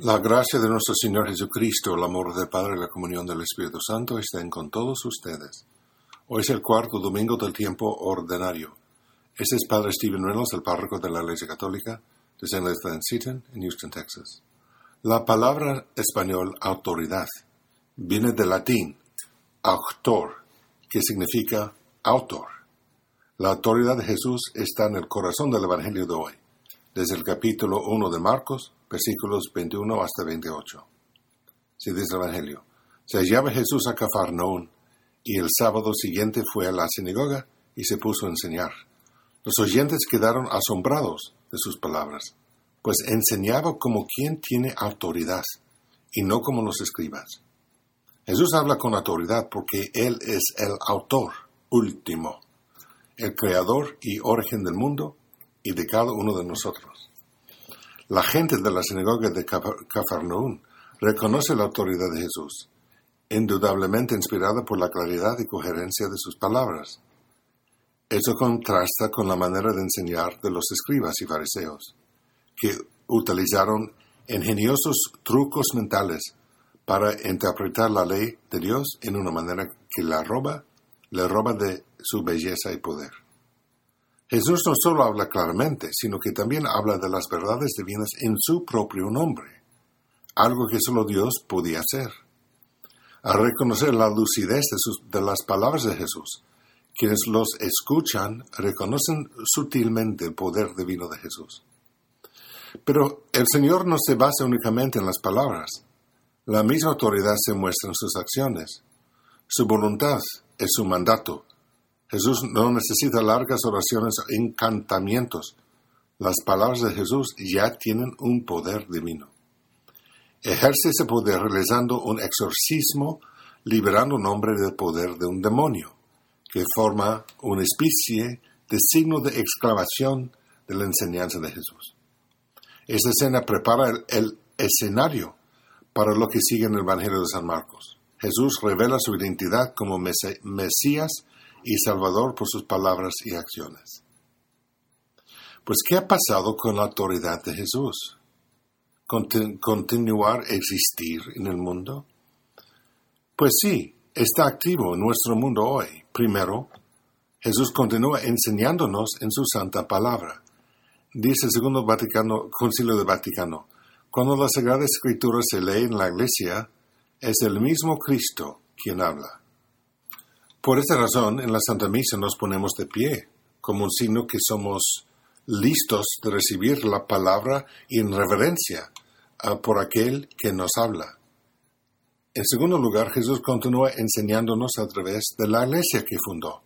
La gracia de nuestro Señor Jesucristo, el amor del Padre y la comunión del Espíritu Santo estén con todos ustedes. Hoy es el cuarto domingo del tiempo ordinario. Este es Padre Stephen Reynolds, el párroco de la Iglesia Católica de St. Elizabeth Seton, en Houston, Texas. La palabra español autoridad viene del latín autor, que significa autor. La autoridad de Jesús está en el corazón del Evangelio de hoy, desde el capítulo 1 de Marcos, versículos 21 hasta 28. Se dice el Evangelio. Se hallaba Jesús a Cafarnaún, y el sábado siguiente fue a la sinagoga y se puso a enseñar. Los oyentes quedaron asombrados de sus palabras, pues enseñaba como quien tiene autoridad, y no como los escribas. Jesús habla con autoridad porque Él es el autor último, el creador y origen del mundo y de cada uno de nosotros. La gente de la sinagoga de Cafarnaún reconoce la autoridad de Jesús, indudablemente inspirada por la claridad y coherencia de sus palabras. Eso contrasta con la manera de enseñar de los escribas y fariseos, que utilizaron ingeniosos trucos mentales para interpretar la ley de Dios en una manera que la roba, le roba de su belleza y poder. Jesús no solo habla claramente, sino que también habla de las verdades divinas en su propio nombre, algo que solo Dios podía hacer. Al reconocer la lucidez de, de las palabras de Jesús, quienes los escuchan reconocen sutilmente el poder divino de Jesús. Pero el Señor no se basa únicamente en las palabras, la misma autoridad se muestra en sus acciones. Su voluntad es su mandato. Jesús no necesita largas oraciones o encantamientos. Las palabras de Jesús ya tienen un poder divino. Ejerce ese poder realizando un exorcismo, liberando un hombre del poder de un demonio, que forma una especie de signo de exclamación de la enseñanza de Jesús. Esta escena prepara el, el escenario para lo que sigue en el Evangelio de San Marcos. Jesús revela su identidad como Mesías y Salvador por sus palabras y acciones. Pues, ¿qué ha pasado con la autoridad de Jesús? ¿Continuar a existir en el mundo? Pues sí, está activo en nuestro mundo hoy. Primero, Jesús continúa enseñándonos en su santa palabra. Dice el segundo Vaticano, Concilio de Vaticano, cuando la Sagrada Escritura se lee en la Iglesia, es el mismo Cristo quien habla. Por esta razón, en la Santa Misa nos ponemos de pie, como un signo que somos listos de recibir la palabra y en reverencia ah, por aquel que nos habla. En segundo lugar, Jesús continúa enseñándonos a través de la iglesia que fundó.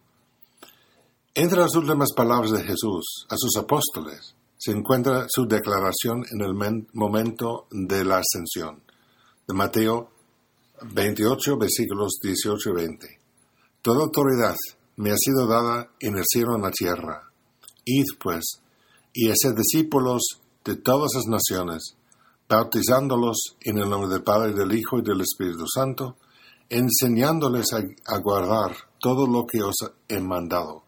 Entre las últimas palabras de Jesús a sus apóstoles, se encuentra su declaración en el momento de la ascensión, de Mateo 28, versículos 18 y 20. Toda autoridad me ha sido dada en el cielo y en la tierra. Id, pues, y haced discípulos de todas las naciones, bautizándolos en el nombre del Padre, del Hijo y del Espíritu Santo, enseñándoles a guardar todo lo que os he mandado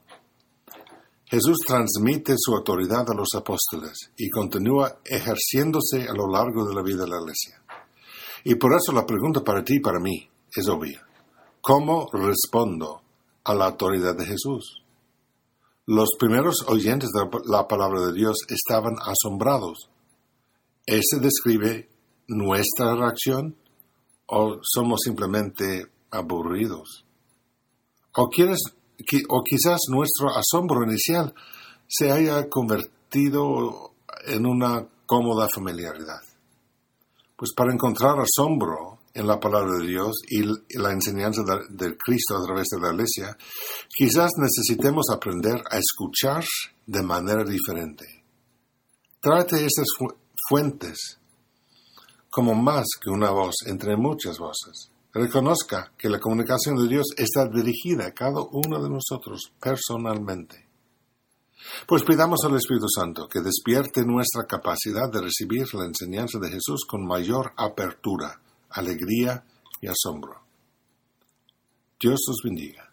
Jesús transmite su autoridad a los apóstoles y continúa ejerciéndose a lo largo de la vida de la iglesia. Y por eso la pregunta para ti y para mí es obvia. ¿Cómo respondo a la autoridad de Jesús? Los primeros oyentes de la palabra de Dios estaban asombrados. ¿Ese describe nuestra reacción o somos simplemente aburridos? ¿O quieres o quizás nuestro asombro inicial se haya convertido en una cómoda familiaridad. Pues para encontrar asombro en la palabra de Dios y la enseñanza del Cristo a través de la iglesia, quizás necesitemos aprender a escuchar de manera diferente. Trate esas fuentes como más que una voz entre muchas voces reconozca que la comunicación de Dios está dirigida a cada uno de nosotros personalmente. Pues pidamos al Espíritu Santo que despierte nuestra capacidad de recibir la enseñanza de Jesús con mayor apertura, alegría y asombro. Dios os bendiga.